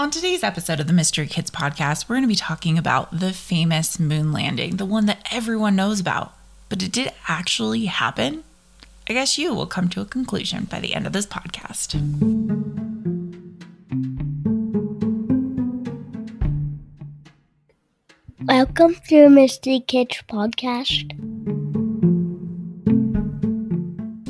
On today's episode of the Mystery Kids podcast, we're going to be talking about the famous moon landing, the one that everyone knows about. But it did actually happen? I guess you will come to a conclusion by the end of this podcast. Welcome to Mystery Kids podcast.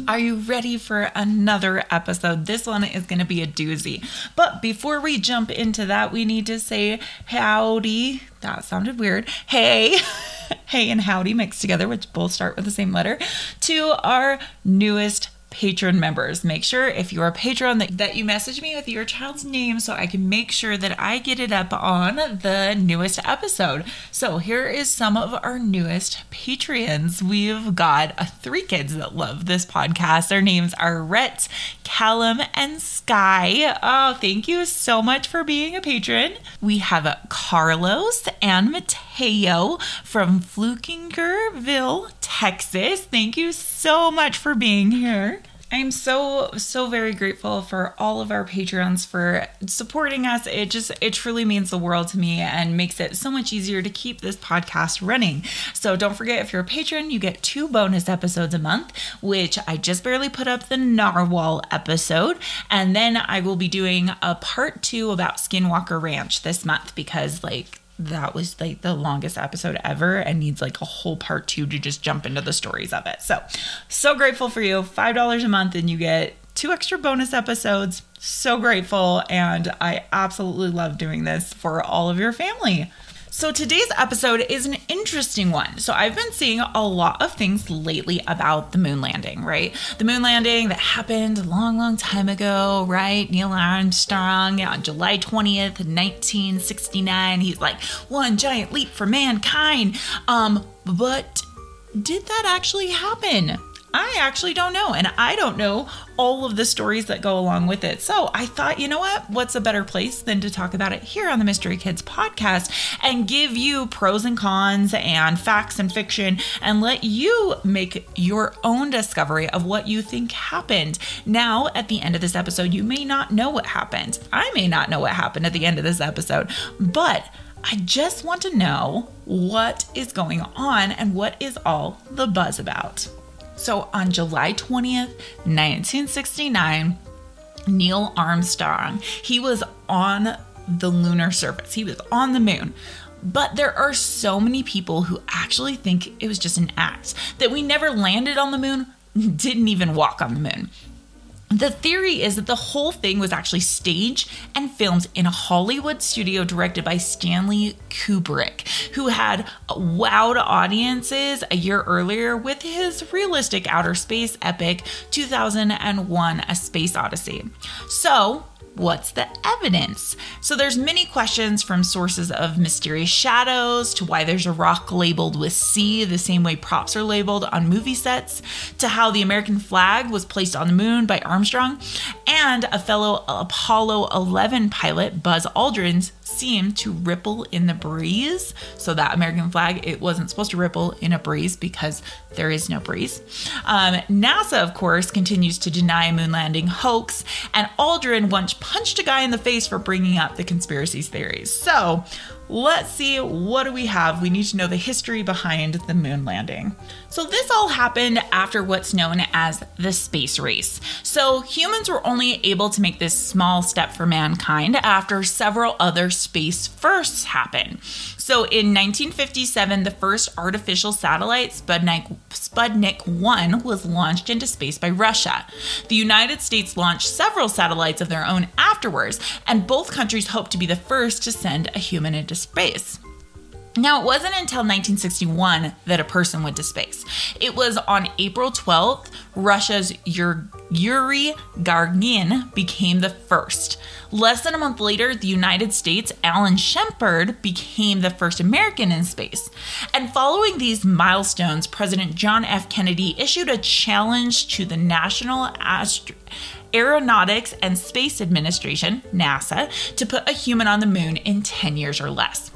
Are you ready for another episode? This one is going to be a doozy. But before we jump into that, we need to say howdy. That sounded weird. Hey. hey and howdy mixed together, which both start with the same letter, to our newest patron members. Make sure if you're a patron that, that you message me with your child's name so I can make sure that I get it up on the newest episode. So here is some of our newest Patreons. We've got three kids that love this podcast. Their names are Rhett, Callum, and Sky. Oh, thank you so much for being a patron. We have Carlos and Mateo from Flukingerville, Texas. Thank you so much for being here. I'm so so very grateful for all of our patrons for supporting us. It just it truly means the world to me and makes it so much easier to keep this podcast running. So don't forget if you're a patron, you get two bonus episodes a month, which I just barely put up the narwhal episode, and then I will be doing a part 2 about Skinwalker Ranch this month because like that was like the longest episode ever and needs like a whole part two to just jump into the stories of it. So, so grateful for you. $5 a month and you get two extra bonus episodes. So grateful. And I absolutely love doing this for all of your family. So today's episode is an interesting one. So I've been seeing a lot of things lately about the moon landing, right? The moon landing that happened a long, long time ago, right? Neil Armstrong on July 20th, 1969. He's like, one giant leap for mankind. Um, but did that actually happen? I actually don't know. And I don't know all of the stories that go along with it. So I thought, you know what? What's a better place than to talk about it here on the Mystery Kids podcast and give you pros and cons and facts and fiction and let you make your own discovery of what you think happened. Now, at the end of this episode, you may not know what happened. I may not know what happened at the end of this episode, but I just want to know what is going on and what is all the buzz about. So on July 20th, 1969, Neil Armstrong, he was on the lunar surface. He was on the moon. But there are so many people who actually think it was just an act, that we never landed on the moon, didn't even walk on the moon. The theory is that the whole thing was actually staged and filmed in a Hollywood studio directed by Stanley Kubrick, who had wowed audiences a year earlier with his realistic outer space epic 2001 A Space Odyssey. So, what's the evidence? So there's many questions from sources of mysterious shadows to why there's a rock labeled with C the same way props are labeled on movie sets to how the American flag was placed on the moon by Armstrong and a fellow Apollo 11 pilot Buzz Aldrin seemed to ripple in the breeze. So that American flag, it wasn't supposed to ripple in a breeze because there is no breeze. Um, NASA, of course, continues to deny a moon landing hoax, and Aldrin once punched a guy in the face for bringing up the conspiracy theories. So let's see what do we have? We need to know the history behind the moon landing. So this all happened after what's known as the space race. So humans were only able to make this small step for mankind after several other space firsts happened so in 1957 the first artificial satellite sputnik sputnik 1 was launched into space by russia the united states launched several satellites of their own afterwards and both countries hoped to be the first to send a human into space. Now, it wasn't until 1961 that a person went to space. It was on April 12th, Russia's Yuri Gagarin became the first. Less than a month later, the United States' Alan Shepard became the first American in space. And following these milestones, President John F. Kennedy issued a challenge to the National Astro- Aeronautics and Space Administration, NASA, to put a human on the moon in 10 years or less.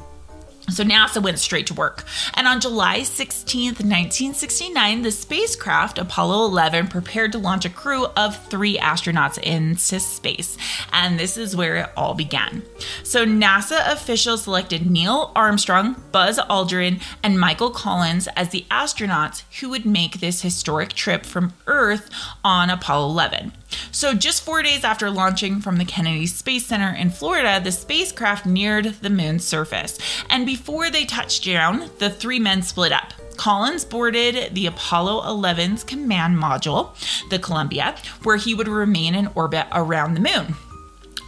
So NASA went straight to work. And on July 16th, 1969, the spacecraft Apollo 11 prepared to launch a crew of three astronauts into space. And this is where it all began. So NASA officials selected Neil Armstrong, Buzz Aldrin, and Michael Collins as the astronauts who would make this historic trip from Earth on Apollo 11. So, just four days after launching from the Kennedy Space Center in Florida, the spacecraft neared the moon's surface. And before they touched down, the three men split up. Collins boarded the Apollo 11's command module, the Columbia, where he would remain in orbit around the moon.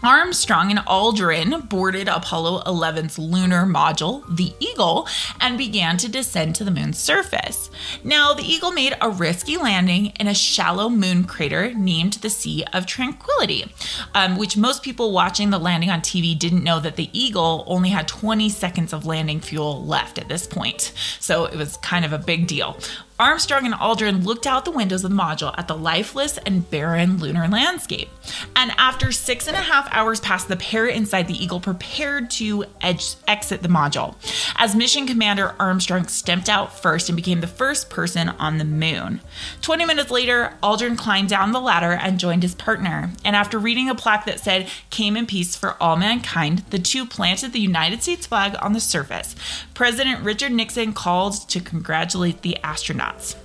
Armstrong and Aldrin boarded Apollo 11's lunar module, the Eagle, and began to descend to the moon's surface. Now, the Eagle made a risky landing in a shallow moon crater named the Sea of Tranquility, um, which most people watching the landing on TV didn't know that the Eagle only had 20 seconds of landing fuel left at this point. So it was kind of a big deal. Armstrong and Aldrin looked out the windows of the module at the lifeless and barren lunar landscape. And after six and a half hours passed, the pair inside the Eagle prepared to exit the module. As mission commander, Armstrong stepped out first and became the first person on the moon. 20 minutes later, Aldrin climbed down the ladder and joined his partner. And after reading a plaque that said, Came in peace for all mankind, the two planted the United States flag on the surface. President Richard Nixon called to congratulate the astronauts.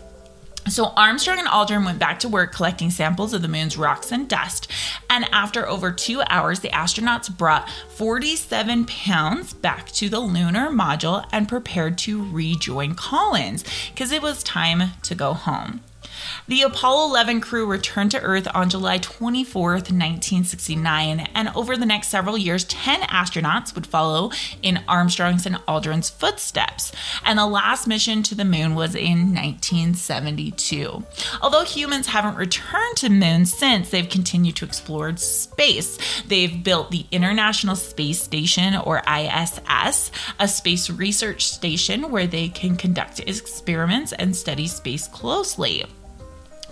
So Armstrong and Aldrin went back to work collecting samples of the moon's rocks and dust. And after over two hours, the astronauts brought 47 pounds back to the lunar module and prepared to rejoin Collins because it was time to go home. The Apollo 11 crew returned to Earth on July 24, 1969, and over the next several years, 10 astronauts would follow in Armstrong's and Aldrin's footsteps. And the last mission to the moon was in 1972. Although humans haven't returned to the moon since, they've continued to explore space. They've built the International Space Station, or ISS, a space research station where they can conduct experiments and study space closely.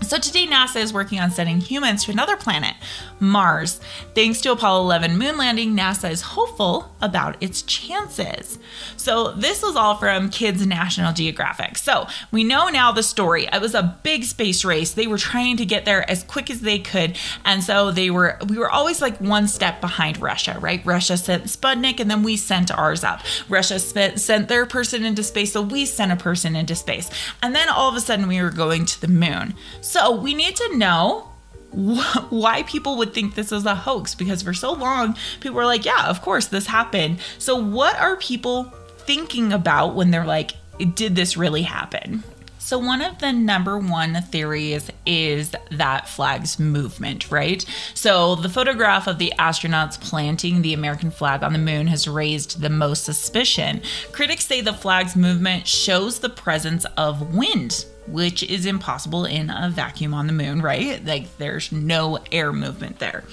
So today, NASA is working on sending humans to another planet, Mars. Thanks to Apollo 11 moon landing, NASA is hopeful about its chances. So this was all from Kids National Geographic. So we know now the story. It was a big space race. They were trying to get there as quick as they could, and so they were. We were always like one step behind Russia, right? Russia sent Sputnik, and then we sent ours up. Russia spent, sent their person into space, so we sent a person into space, and then all of a sudden we were going to the moon. So we need to know wh- why people would think this is a hoax because for so long people were like, yeah, of course this happened. So what are people thinking about when they're like, did this really happen? So, one of the number one theories is that flag's movement, right? So, the photograph of the astronauts planting the American flag on the moon has raised the most suspicion. Critics say the flag's movement shows the presence of wind which is impossible in a vacuum on the moon, right? Like there's no air movement there.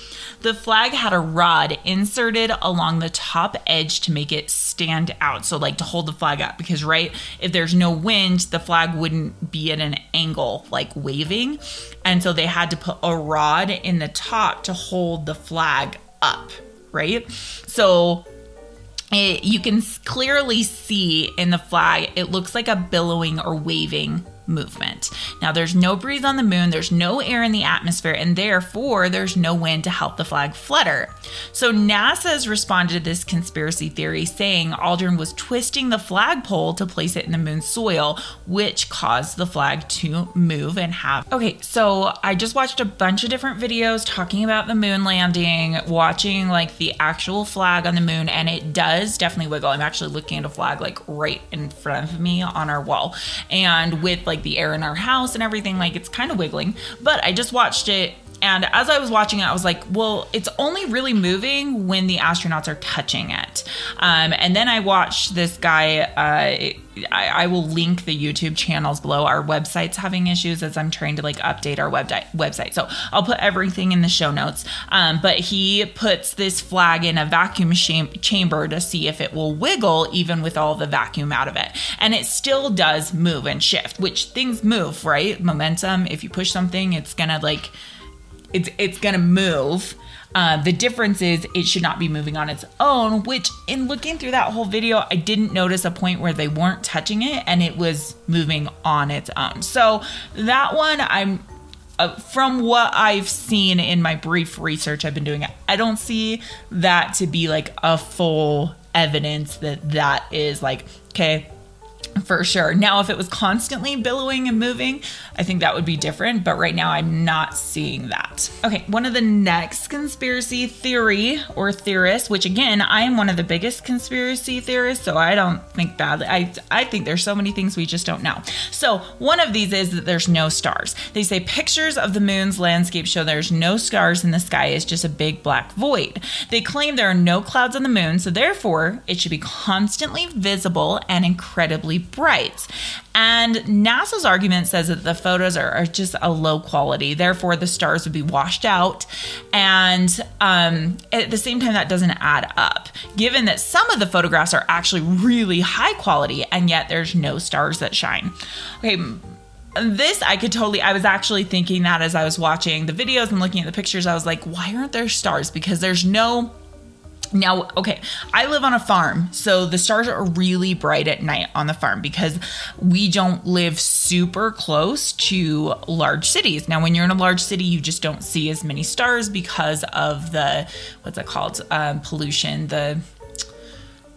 The flag had a rod inserted along the top edge to make it stand out. So, like to hold the flag up, because, right, if there's no wind, the flag wouldn't be at an angle, like waving. And so they had to put a rod in the top to hold the flag up, right? So, it, you can clearly see in the flag, it looks like a billowing or waving movement. Now, there's no breeze on the moon, there's no air in the atmosphere, and therefore there's no wind to help the flag flutter. So, NASA has responded to this conspiracy theory, saying Aldrin was twisting the flagpole to place it in the moon's soil, which caused the flag to move and have. Okay, so I just watched a bunch of different videos talking about the moon landing, watching like the actual flag on the moon, and it does definitely wiggle. I'm actually looking at a flag like right in front of me on our wall, and with like like the air in our house and everything. Like it's kind of wiggling. But I just watched it and as I was watching it, I was like, well, it's only really moving when the astronauts are touching it. Um, and then I watched this guy. Uh, I, I, will link the YouTube channels below. Our website's having issues as I'm trying to like update our website. Website, so I'll put everything in the show notes. Um, but he puts this flag in a vacuum chamber to see if it will wiggle even with all the vacuum out of it, and it still does move and shift. Which things move, right? Momentum. If you push something, it's gonna like it's it's gonna move. Uh, the difference is it should not be moving on its own, which in looking through that whole video, I didn't notice a point where they weren't touching it and it was moving on its own. So that one, I'm uh, from what I've seen in my brief research I've been doing, I don't see that to be like a full evidence that that is like, okay, for sure. Now, if it was constantly billowing and moving, I think that would be different, but right now I'm not seeing that. Okay, one of the next conspiracy theory or theorists, which again, I am one of the biggest conspiracy theorists, so I don't think badly. I, I think there's so many things we just don't know. So, one of these is that there's no stars. They say pictures of the moon's landscape show there's no stars in the sky, it's just a big black void. They claim there are no clouds on the moon, so therefore it should be constantly visible and incredibly bright. And NASA's argument says that the photos are, are just a low quality, therefore the stars would be washed out. And um, at the same time, that doesn't add up, given that some of the photographs are actually really high quality, and yet there's no stars that shine. Okay this I could totally I was actually thinking that as I was watching the videos and looking at the pictures I was like why aren't there stars because there's no now, okay, I live on a farm, so the stars are really bright at night on the farm because we don't live super close to large cities. Now, when you're in a large city, you just don't see as many stars because of the what's it called? Um, pollution, the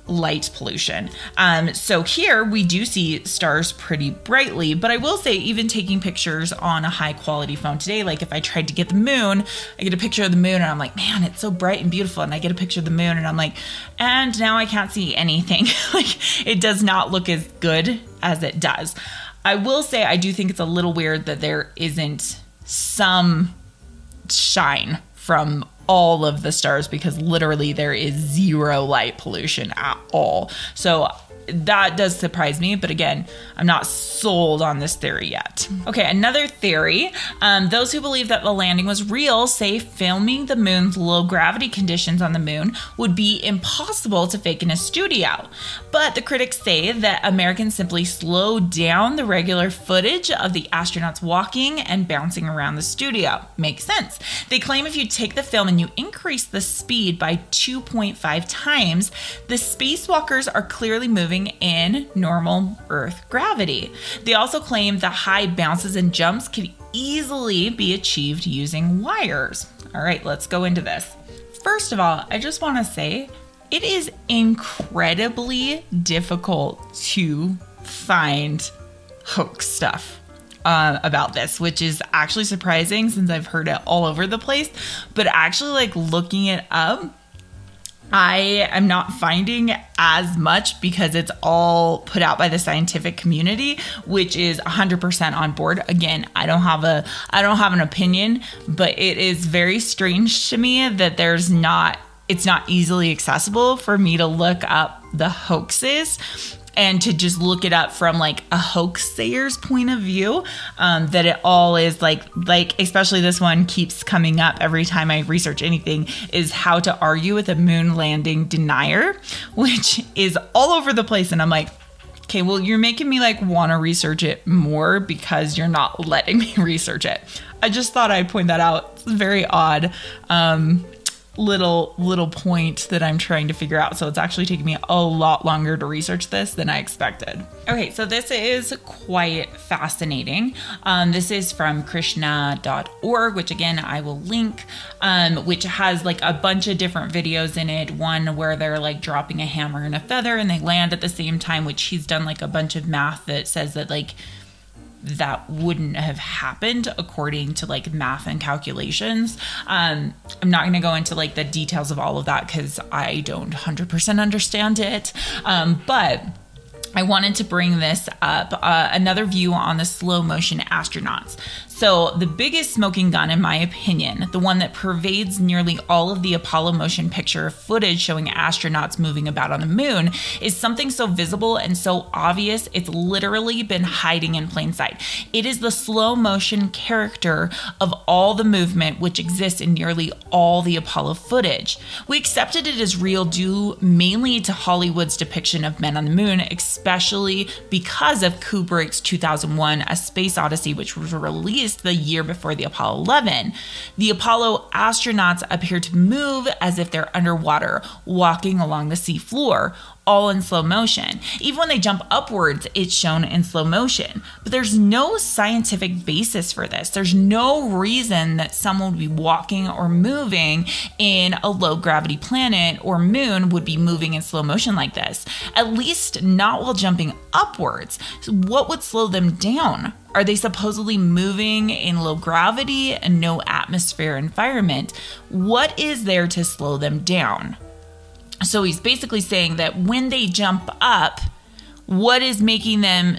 light pollution. Um, so here we do see stars pretty brightly, but I will say, even taking pictures on a high quality phone today, like if I tried to get the moon, I get a picture of the moon and I'm like, man, it's so bright and beautiful. And I get a picture of the moon and I'm like, and now I can't see anything. like it does not look as good as it does. I will say, I do think it's a little weird that there isn't some shine from all of the stars because literally there is zero light pollution at all. So that does surprise me, but again, I'm not sold on this theory yet. Okay, another theory. Um, those who believe that the landing was real say filming the moon's low gravity conditions on the moon would be impossible to fake in a studio. But the critics say that Americans simply slowed down the regular footage of the astronauts walking and bouncing around the studio. Makes sense. They claim if you take the film and you increase the speed by 2.5 times, the spacewalkers are clearly moving in normal Earth gravity. They also claim the high bounces and jumps can easily be achieved using wires. All right, let's go into this. First of all, I just want to say it is incredibly difficult to find hoax stuff. Uh, about this, which is actually surprising since I've heard it all over the place. But actually, like looking it up, I am not finding as much because it's all put out by the scientific community, which is 100% on board. Again, I don't have a I don't have an opinion, but it is very strange to me that there's not it's not easily accessible for me to look up the hoaxes and to just look it up from like a hoaxayer's point of view um, that it all is like like especially this one keeps coming up every time i research anything is how to argue with a moon landing denier which is all over the place. And i'm like okay well you're making me like want to research it more because you're not letting me research it. I just thought i'd point that out. It's very odd. Um, little little point that I'm trying to figure out. So it's actually taking me a lot longer to research this than I expected. Okay, so this is quite fascinating. Um, this is from Krishna.org, which again I will link, um, which has like a bunch of different videos in it. One where they're like dropping a hammer and a feather and they land at the same time, which he's done like a bunch of math that says that like that wouldn't have happened according to like math and calculations. Um, I'm not going to go into like the details of all of that because I don't 100% understand it. Um, but I wanted to bring this up uh, another view on the slow motion astronauts. So, the biggest smoking gun, in my opinion, the one that pervades nearly all of the Apollo motion picture footage showing astronauts moving about on the moon, is something so visible and so obvious it's literally been hiding in plain sight. It is the slow motion character of all the movement which exists in nearly all the Apollo footage. We accepted it as real due mainly to Hollywood's depiction of men on the moon, especially because of Kubrick's 2001 A Space Odyssey, which was released the year before the Apollo 11. The Apollo astronauts appear to move as if they're underwater, walking along the seafloor, all in slow motion. Even when they jump upwards, it's shown in slow motion. But there's no scientific basis for this. There's no reason that someone would be walking or moving in a low gravity planet or moon would be moving in slow motion like this, at least not while jumping upwards. So what would slow them down? Are they supposedly moving in low gravity and no atmosphere environment? What is there to slow them down? So he's basically saying that when they jump up, what is making them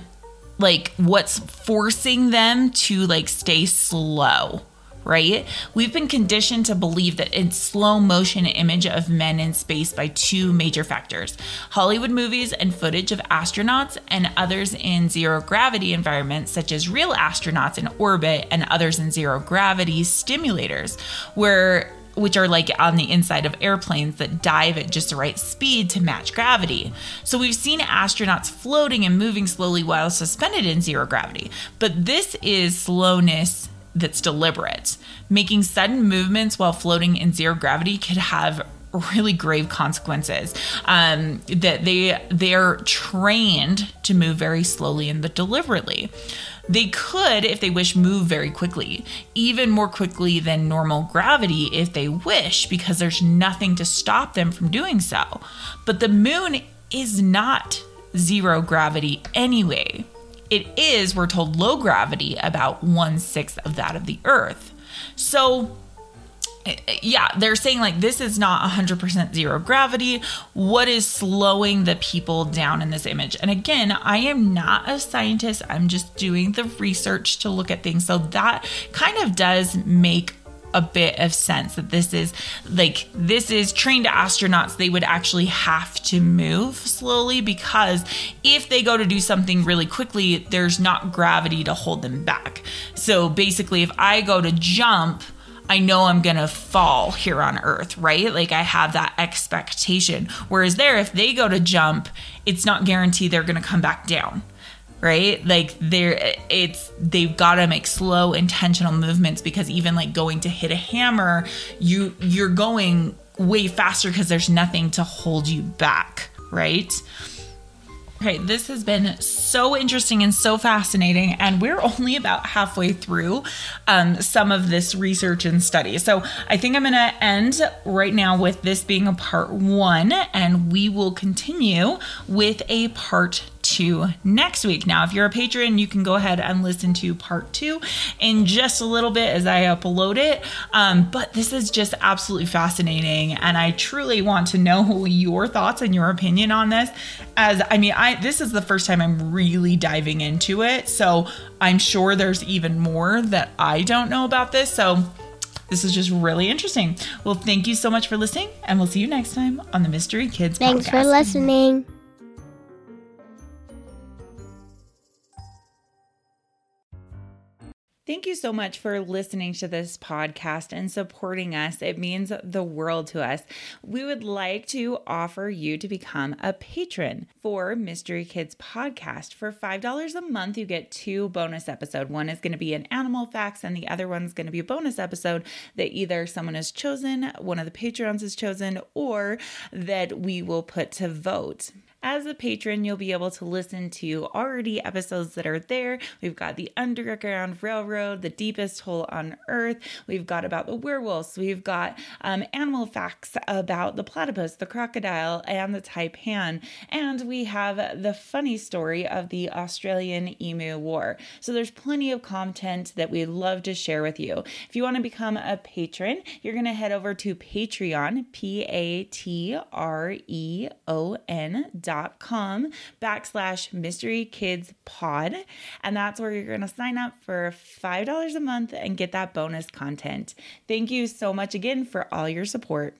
like what's forcing them to like stay slow? Right? We've been conditioned to believe that it's slow motion image of men in space by two major factors Hollywood movies and footage of astronauts, and others in zero gravity environments, such as real astronauts in orbit and others in zero gravity stimulators, where which are like on the inside of airplanes that dive at just the right speed to match gravity. So we've seen astronauts floating and moving slowly while suspended in zero gravity, but this is slowness that's deliberate. Making sudden movements while floating in zero gravity could have really grave consequences um, that they they're trained to move very slowly and deliberately they could, if they wish, move very quickly, even more quickly than normal gravity if they wish, because there's nothing to stop them from doing so. But the moon is not zero gravity anyway. It is, we're told, low gravity, about one sixth of that of the Earth. So yeah, they're saying like this is not 100% zero gravity. What is slowing the people down in this image? And again, I am not a scientist. I'm just doing the research to look at things. So that kind of does make a bit of sense that this is like this is trained astronauts they would actually have to move slowly because if they go to do something really quickly there's not gravity to hold them back so basically if i go to jump I know I'm going to fall here on earth, right? Like I have that expectation. Whereas there, if they go to jump, it's not guaranteed they're going to come back down right like they're it's they've got to make slow intentional movements because even like going to hit a hammer you you're going way faster because there's nothing to hold you back right Okay, this has been so interesting and so fascinating, and we're only about halfway through um, some of this research and study. So I think I'm going to end right now with this being a part one, and we will continue with a part two next week. Now, if you're a patron, you can go ahead and listen to part two in just a little bit as I upload it. Um, but this is just absolutely fascinating, and I truly want to know your thoughts and your opinion on this. As I mean, I this is the first time I'm really diving into it, so I'm sure there's even more that I don't know about this. So this is just really interesting. Well, thank you so much for listening, and we'll see you next time on the Mystery Kids Thanks podcast. for listening. Thank you so much for listening to this podcast and supporting us. It means the world to us. We would like to offer you to become a patron for Mystery Kids podcast. For $5 a month, you get two bonus episodes. One is going to be an animal facts and the other one's going to be a bonus episode that either someone has chosen, one of the patrons has chosen, or that we will put to vote. As a patron, you'll be able to listen to already episodes that are there. We've got the Underground Railroad, the deepest hole on Earth. We've got about the werewolves. We've got um, animal facts about the platypus, the crocodile, and the taipan. And we have the funny story of the Australian Emu War. So there's plenty of content that we'd love to share with you. If you want to become a patron, you're going to head over to Patreon, P A T R E O N dot com backslash mystery kids pod. And that's where you're going to sign up for $5 a month and get that bonus content. Thank you so much again for all your support.